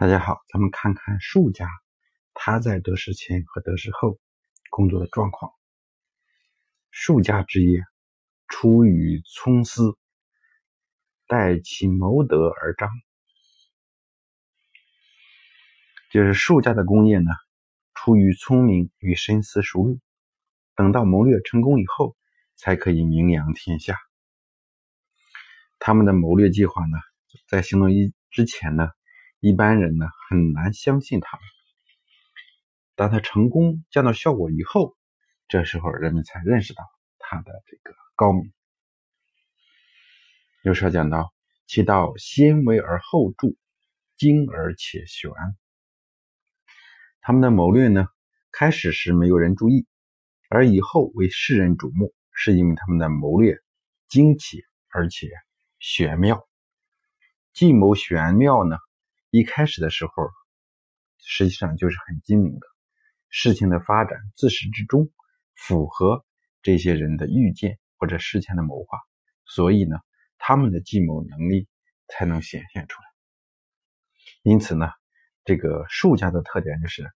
大家好，咱们看看术家他在得势前和得势后工作的状况。术家之业，出于聪思，待其谋得而彰。就是术家的功业呢，出于聪明与深思熟虑，等到谋略成功以后，才可以名扬天下。他们的谋略计划呢，在行动一之前呢。一般人呢很难相信他们，当他成功见到效果以后，这时候人们才认识到他的这个高明。有时候讲到其道先微而后著，精而且玄。他们的谋略呢，开始时没有人注意，而以后为世人瞩目，是因为他们的谋略精奇而且玄妙。计谋玄妙呢？一开始的时候，实际上就是很精明的，事情的发展自始至终符合这些人的预见或者事前的谋划，所以呢，他们的计谋能力才能显现出来。因此呢，这个术家的特点就是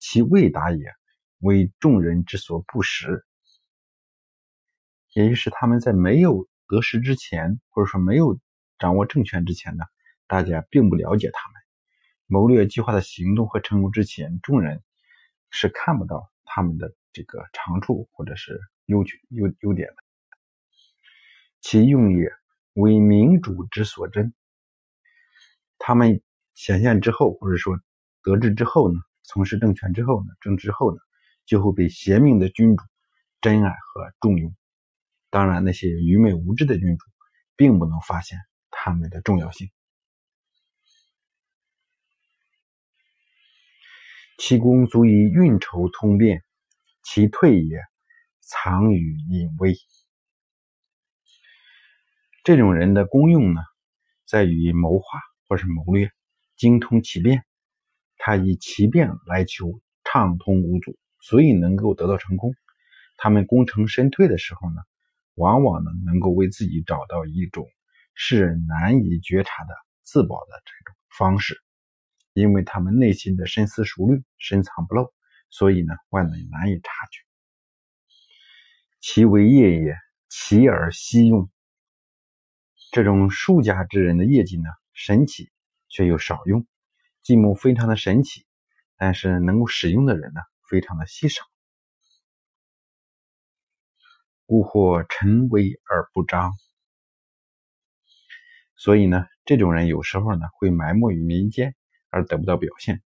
其未达也，为众人之所不识，也就是他们在没有得势之前，或者说没有掌握政权之前呢，大家并不了解他们。谋略计划的行动和成功之前，众人是看不到他们的这个长处或者是优缺优优点的。其用也为民主之所珍。他们显现之后，或者说得志之后呢，从事政权之后呢，政治后呢，就会被贤明的君主珍爱和重用。当然，那些愚昧无知的君主并不能发现他们的重要性。其功足以运筹通变，其退也藏于隐微。这种人的功用呢，在于谋划或是谋略，精通其变。他以其变来求畅通无阻，所以能够得到成功。他们功成身退的时候呢，往往呢能够为自己找到一种世人难以觉察的自保的这种方式。因为他们内心的深思熟虑、深藏不露，所以呢，外人难以察觉。其为业也，奇而稀用。这种术家之人的业绩呢，神奇却又少用，计谋非常的神奇，但是能够使用的人呢，非常的稀少。故或沉微而不彰。所以呢，这种人有时候呢，会埋没于民间。而得不到表现，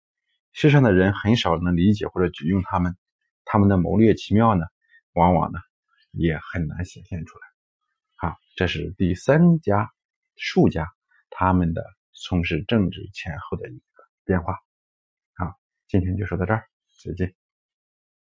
世上的人很少能理解或者举用他们，他们的谋略奇妙呢，往往呢也很难显现出来。好，这是第三家术家他们的从事政治前后的一个变化。好，今天就说到这儿，再见。